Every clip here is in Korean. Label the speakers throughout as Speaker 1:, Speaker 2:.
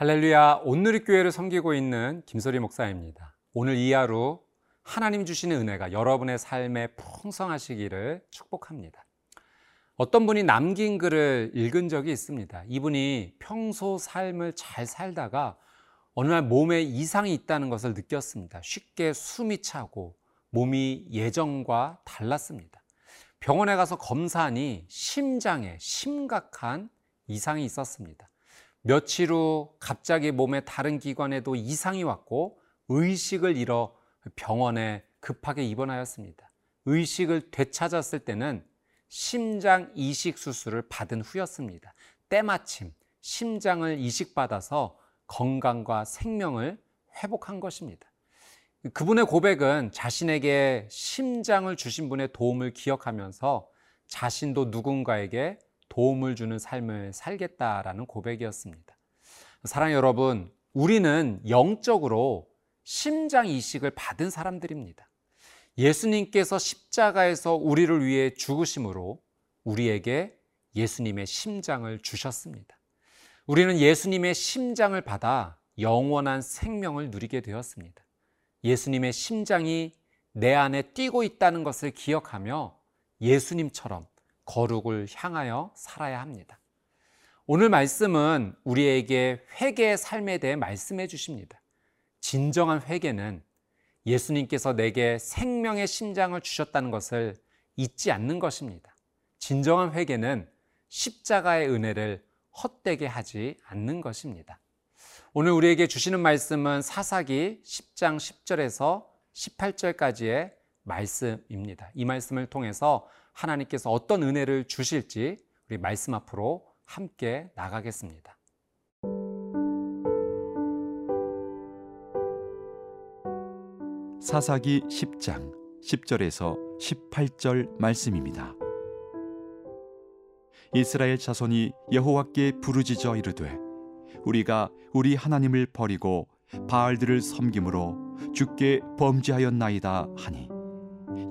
Speaker 1: 할렐루야, 온누리교회를 섬기고 있는 김소리 목사입니다. 오늘 이 하루 하나님 주시는 은혜가 여러분의 삶에 풍성하시기를 축복합니다. 어떤 분이 남긴 글을 읽은 적이 있습니다. 이분이 평소 삶을 잘 살다가 어느 날 몸에 이상이 있다는 것을 느꼈습니다. 쉽게 숨이 차고 몸이 예전과 달랐습니다. 병원에 가서 검사하니 심장에 심각한 이상이 있었습니다. 며칠 후 갑자기 몸의 다른 기관에도 이상이 왔고 의식을 잃어 병원에 급하게 입원하였습니다. 의식을 되찾았을 때는 심장 이식 수술을 받은 후였습니다. 때마침 심장을 이식받아서 건강과 생명을 회복한 것입니다. 그분의 고백은 자신에게 심장을 주신 분의 도움을 기억하면서 자신도 누군가에게 도움을 주는 삶을 살겠다라는 고백이었습니다. 사랑 여러분, 우리는 영적으로 심장 이식을 받은 사람들입니다. 예수님께서 십자가에서 우리를 위해 죽으심으로 우리에게 예수님의 심장을 주셨습니다. 우리는 예수님의 심장을 받아 영원한 생명을 누리게 되었습니다. 예수님의 심장이 내 안에 뛰고 있다는 것을 기억하며 예수님처럼 거룩을 향하여 살아야 합니다. 오늘 말씀은 우리에게 회개의 삶에 대해 말씀해 주십니다. 진정한 회개는 예수님께서 내게 생명의 심장을 주셨다는 것을 잊지 않는 것입니다. 진정한 회개는 십자가의 은혜를 헛되게 하지 않는 것입니다. 오늘 우리에게 주시는 말씀은 사사기 10장 10절에서 18절까지의 말씀입니다. 이 말씀을 통해서 하나님께서 어떤 은혜를 주실지 우리 말씀 앞으로 함께 나가겠습니다.
Speaker 2: 사사기 10장 10절에서 18절 말씀입니다. 이스라엘 자손이 여호와께 부르짖어 이르되 우리가 우리 하나님을 버리고 바알들을 섬김으로 주께 범죄하였나이다 하니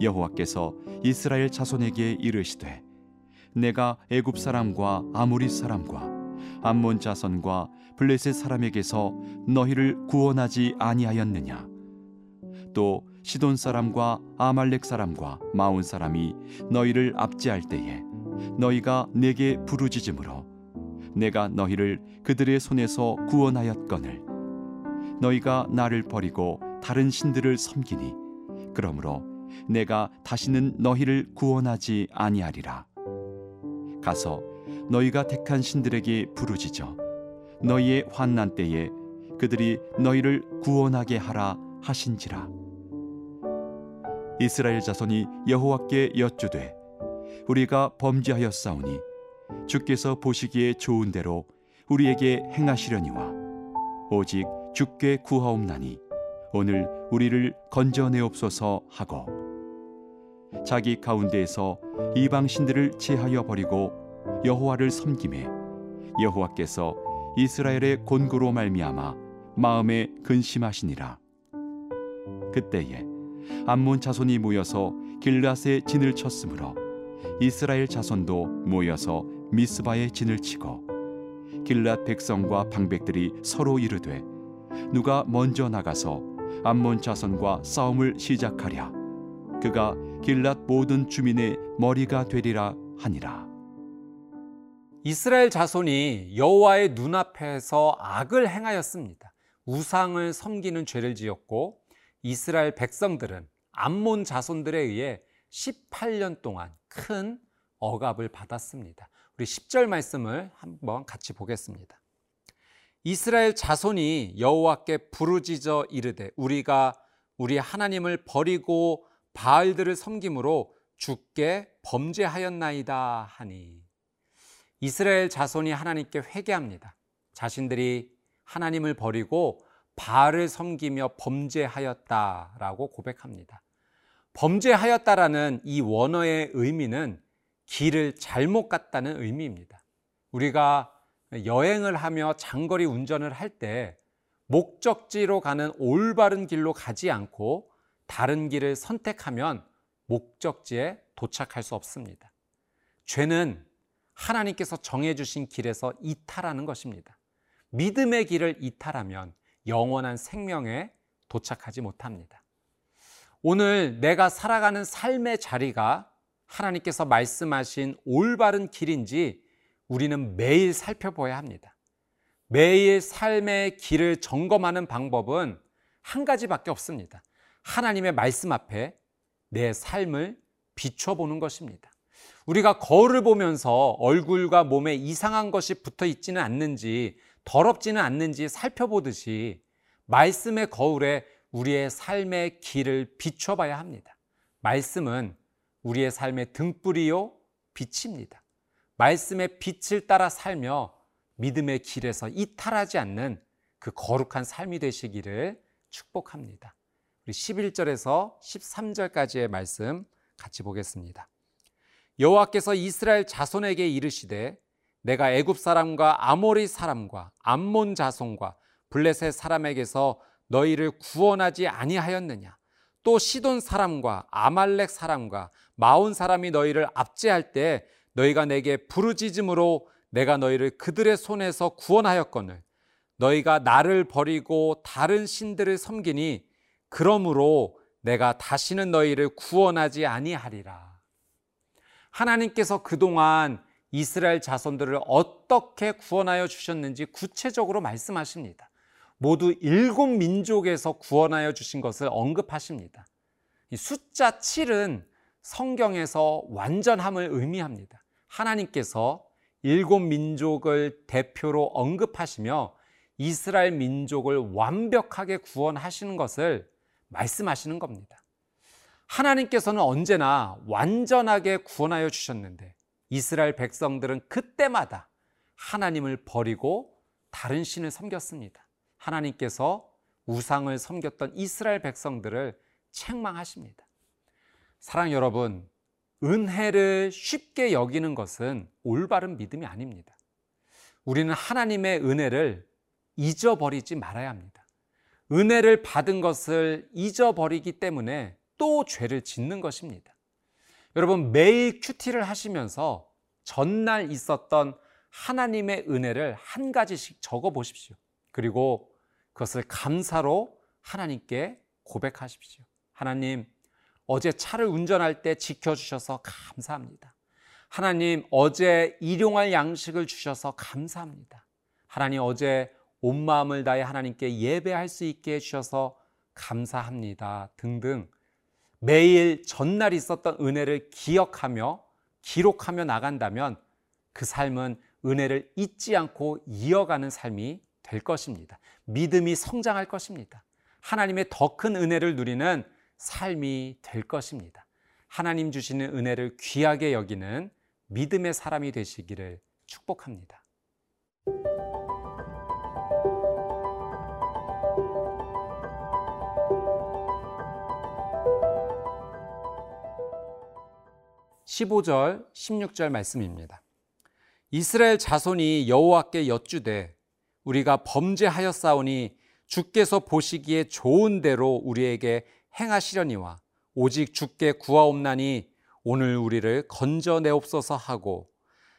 Speaker 2: 여호와께서 이스라엘 자손에게 이르시되 내가 애굽 사람과 아무리 사람과 암몬 자손과 블레셋 사람에게서 너희를 구원하지 아니하였느냐? 또 시돈 사람과 아말렉 사람과 마온 사람이 너희를 압제할 때에 너희가 내게 부르짖음으로 내가 너희를 그들의 손에서 구원하였거늘 너희가 나를 버리고 다른 신들을 섬기니 그러므로 내가 다시는 너희를 구원하지 아니하리라. 가서 너희가 택한 신들에게 부르짖어 너희의 환난 때에 그들이 너희를 구원하게 하라 하신지라. 이스라엘 자손이 여호와께 여쭈되 우리가 범죄하였사오니 주께서 보시기에 좋은 대로 우리에게 행하시려니와 오직 주께 구하옵나니 오늘 우리를 건져내옵소서 하고 자기 가운데에서 이방 신들을 제하여 버리고 여호와를 섬김에 여호와께서 이스라엘의 곤고로 말미암아 마음에 근심하시니라. 그때에 암몬 자손이 모여서 길라스에 진을 쳤으므로 이스라엘 자손도 모여서 미스바에 진을 치고 길랏 백성과 방백들이 서로 이르되 누가 먼저 나가서 암몬 자손과 싸움을 시작하랴 그가 길랏 모든 주민의 머리가 되리라 하니라
Speaker 1: 이스라엘 자손이 여호와의 눈앞에서 악을 행하였습니다. 우상을 섬기는 죄를 지었고 이스라엘 백성들은 암몬 자손들에 의해 18년 동안 큰 억압을 받았습니다. 우리 10절 말씀을 한번 같이 보겠습니다. 이스라엘 자손이 여호와께 부르짖어 이르되 우리가 우리 하나님을 버리고 바알들을 섬김으로 주께 범죄하였나이다 하니 이스라엘 자손이 하나님께 회개합니다. 자신들이 하나님을 버리고 바알을 섬기며 범죄하였다라고 고백합니다. 범죄하였다라는 이 원어의 의미는 길을 잘못 갔다는 의미입니다. 우리가 여행을 하며 장거리 운전을 할 때 목적지로 가는 올바른 길로 가지 않고 다른 길을 선택하면 목적지에 도착할 수 없습니다. 죄는 하나님께서 정해주신 길에서 이탈하는 것입니다. 믿음의 길을 이탈하면 영원한 생명에 도착하지 못합니다. 오늘 내가 살아가는 삶의 자리가 하나님께서 말씀하신 올바른 길인지 우리는 매일 살펴봐야 합니다. 매일 삶의 길을 점검하는 방법은 한 가지밖에 없습니다. 하나님의 말씀 앞에 내 삶을 비춰보는 것입니다. 우리가 거울을 보면서 얼굴과 몸에 이상한 것이 붙어 있지는 않는지, 더럽지는 않는지 살펴보듯이 말씀의 거울에 우리의 삶의 길을 비춰봐야 합니다. 말씀은 우리의 삶의 등불이요, 빛입니다. 말씀의 빛을 따라 살며 믿음의 길에서 이탈하지 않는 그 거룩한 삶이 되시기를 축복합니다. 우리 11절에서 13절까지의 말씀 같이 보겠습니다. 여호와께서 이스라엘 자손에게 이르시되 내가 애굽 사람과 아모리 사람과 암몬 자손과 블레셋 사람에게서 너희를 구원하지 아니하였느냐 또 시돈 사람과 아말렉 사람과 마온 사람이 너희를 압제할 때 너희가 내게 부르짖음으로 내가 너희를 그들의 손에서 구원하였거늘 너희가 나를 버리고 다른 신들을 섬기니 그러므로 내가 다시는 너희를 구원하지 아니하리라. 하나님께서 그동안 이스라엘 자손들을 어떻게 구원하여 주셨는지 구체적으로 말씀하십니다. 모두 일곱 민족에서 구원하여 주신 것을 언급하십니다. 숫자 7은 성경에서 완전함을 의미합니다. 하나님께서 일곱 민족을 대표로 언급하시며 이스라엘 민족을 완벽하게 구원하시는 것을 말씀하시는 겁니다. 하나님께서는 언제나 완전하게 구원하여 주셨는데 이스라엘 백성들은 그때마다 하나님을 버리고 다른 신을 섬겼습니다. 하나님께서 우상을 섬겼던 이스라엘 백성들을 책망하십니다. 사랑 여러분, 은혜를 쉽게 여기는 것은 올바른 믿음이 아닙니다. 우리는 하나님의 은혜를 잊어버리지 말아야 합니다. 은혜를 받은 것을 잊어버리기 때문에 또 죄를 짓는 것입니다. 여러분, 매일 큐티를 하시면서 전날 있었던 하나님의 은혜를 한 가지씩 적어 보십시오. 그리고 그것을 감사로 하나님께 고백하십시오. 하나님, 어제 차를 운전할 때 지켜주셔서 감사합니다. 하나님, 어제 일용할 양식을 주셔서 감사합니다. 하나님, 어제 온 마음을 다해 하나님께 예배할 수 있게 해주셔서 감사합니다. 등등 매일 전날 있었던 은혜를 기억하며 기록하며 나간다면 그 삶은 은혜를 잊지 않고 이어가는 삶이 될 것입니다. 믿음이 성장할 것입니다. 하나님의 더 큰 은혜를 누리는 삶이 될 것입니다. 하나님 주시는 은혜를 귀하게 여기는 믿음의 사람이 되시기를 축복합니다. 15절, 16절 말씀입니다. 이스라엘 자손이 여호와께 여쭈되 우리가 범죄하였사오니 주께서 보시기에 좋은 대로 우리에게 행하시려니와 오직 주께 구하옵나니 오늘 우리를 건져내옵소서 하고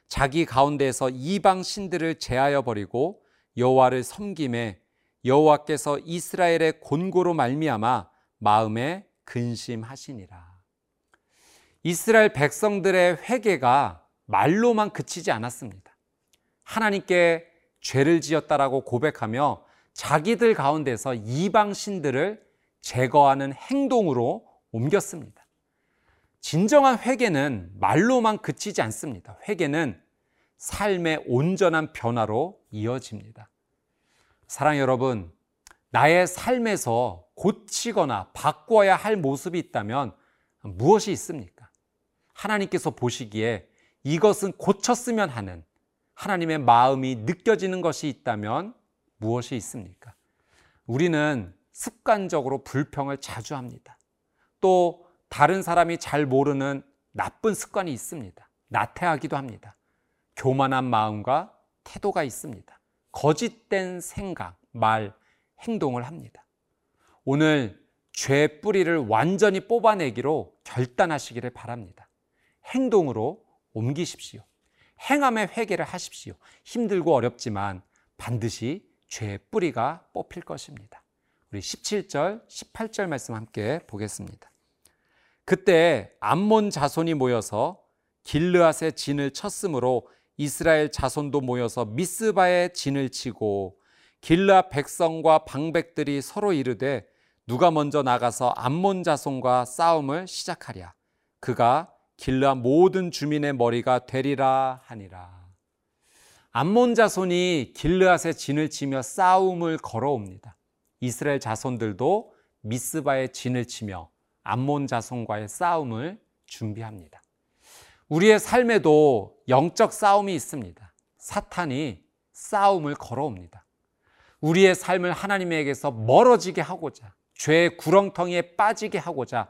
Speaker 1: 자기 가운데에서 이방 신들을 제하여 버리고 여호와를 섬김에 여호와께서 이스라엘의 곤고로 말미암아 마음에 근심하시니라. 이스라엘 백성들의 회개가 말로만 그치지 않았습니다. 하나님께 죄를 지었다라고 고백하며 자기들 가운데서 이방 신들을 제거하는 행동으로 옮겼습니다. 진정한 회개는 말로만 그치지 않습니다. 회개는 삶의 온전한 변화로 이어집니다. 사랑 여러분, 나의 삶에서 고치거나 바꿔야 할 모습이 있다면 무엇이 있습니까? 하나님께서 보시기에 이것은 고쳤으면 하는 하나님의 마음이 느껴지는 것이 있다면 무엇이 있습니까? 우리는 습관적으로 불평을 자주 합니다. 또 다른 사람이 잘 모르는 나쁜 습관이 있습니다. 나태하기도 합니다. 교만한 마음과 태도가 있습니다. 거짓된 생각, 말, 행동을 합니다. 오늘 죄 뿌리를 완전히 뽑아내기로 결단하시기를 바랍니다. 행동으로 옮기십시오. 행함의 회개를 하십시오. 힘들고 어렵지만 반드시 죄의 뿌리가 뽑힐 것입니다. 우리 17절, 18절 말씀 함께 보겠습니다. 그때 암몬 자손이 모여서 길르앗의 진을 쳤으므로 이스라엘 자손도 모여서 미스바의 진을 치고 길르앗 백성과 방백들이 서로 이르되 누가 먼저 나가서 암몬 자손과 싸움을 시작하랴 그가 길르앗 모든 주민의 머리가 되리라 하니라 암몬 자손이 길르앗의 진을 치며 싸움을 걸어옵니다 이스라엘 자손들도 미스바의 진을 치며 암몬 자손과의 싸움을 준비합니다 우리의 삶에도 영적 싸움이 있습니다. 사탄이 싸움을 걸어옵니다. 우리의 삶을 하나님에게서 멀어지게 하고자, 죄의 구렁텅이에 빠지게 하고자,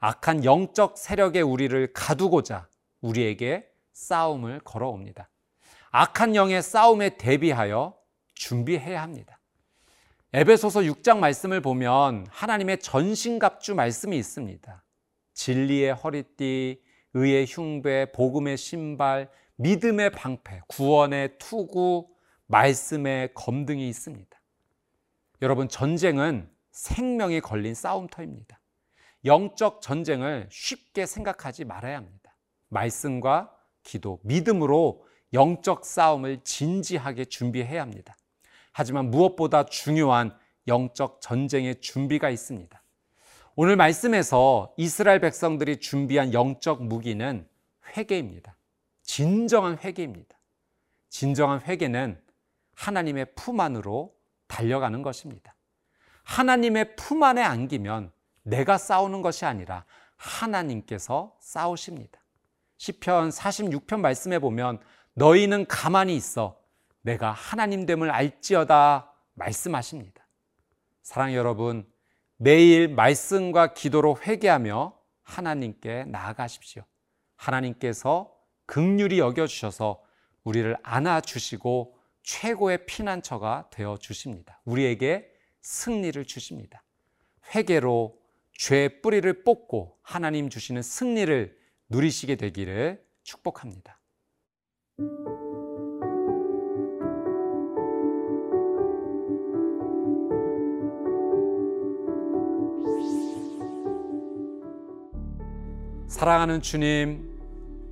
Speaker 1: 악한 영적 세력의 우리를 가두고자 우리에게 싸움을 걸어옵니다. 악한 영의 싸움에 대비하여 준비해야 합니다. 에베소서 6장 말씀을 보면 하나님의 전신갑주 말씀이 있습니다. 진리의 허리띠, 의의 흉배, 복음의 신발, 믿음의 방패, 구원의 투구, 말씀의 검등이 있습니다. 여러분, 전쟁은 생명이 걸린 싸움터입니다. 영적 전쟁을 쉽게 생각하지 말아야 합니다. 말씀과 기도, 믿음으로 영적 싸움을 진지하게 준비해야 합니다. 하지만 무엇보다 중요한 영적 전쟁의 준비가 있습니다. 오늘 말씀에서 이스라엘 백성들이 준비한 영적 무기는 회개입니다. 진정한 회개입니다. 진정한 회개는 하나님의 품 안으로 달려가는 것입니다. 하나님의 품 안에 안기면 내가 싸우는 것이 아니라 하나님께서 싸우십니다. 시편 46편 말씀에 보면 너희는 가만히 있어 내가 하나님 됨을 알지어다 말씀하십니다. 사랑 여러분, 매일 말씀과 기도로 회개하며 하나님께 나아가십시오. 하나님께서 극률이 여겨 주셔서 우리를 안아 주시고 최고의 피난처가 되어 주십니다. 우리에게 승리를 주십니다. 회개로 죄의 뿌리를 뽑고 하나님 주시는 승리를 누리시게 되기를 축복합니다. 사랑하는 주님,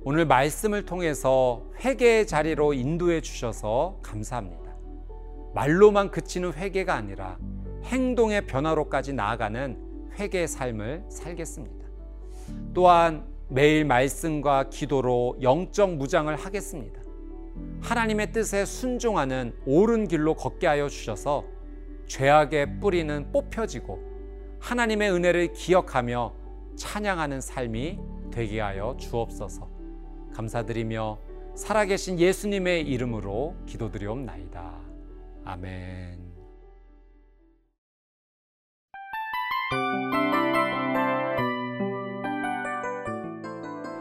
Speaker 1: 오늘 말씀을 통해서 회개의 자리로 인도해 주셔서 감사합니다. 말로만 그치는 회개가 아니라 행동의 변화로까지 나아가는 회개의 삶을 살겠습니다. 또한 매일 말씀과 기도로 영적 무장을 하겠습니다. 하나님의 뜻에 순종하는 옳은 길로 걷게 하여 주셔서 죄악의 뿌리는 뽑혀지고 하나님의 은혜를 기억하며 찬양하는 삶이 되게 하여 주옵소서. 감사드리며 살아계신 예수님의 이름으로 기도드리옵나이다. 아멘.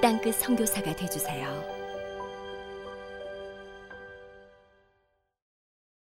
Speaker 3: 땅끝 성교사가 되주세요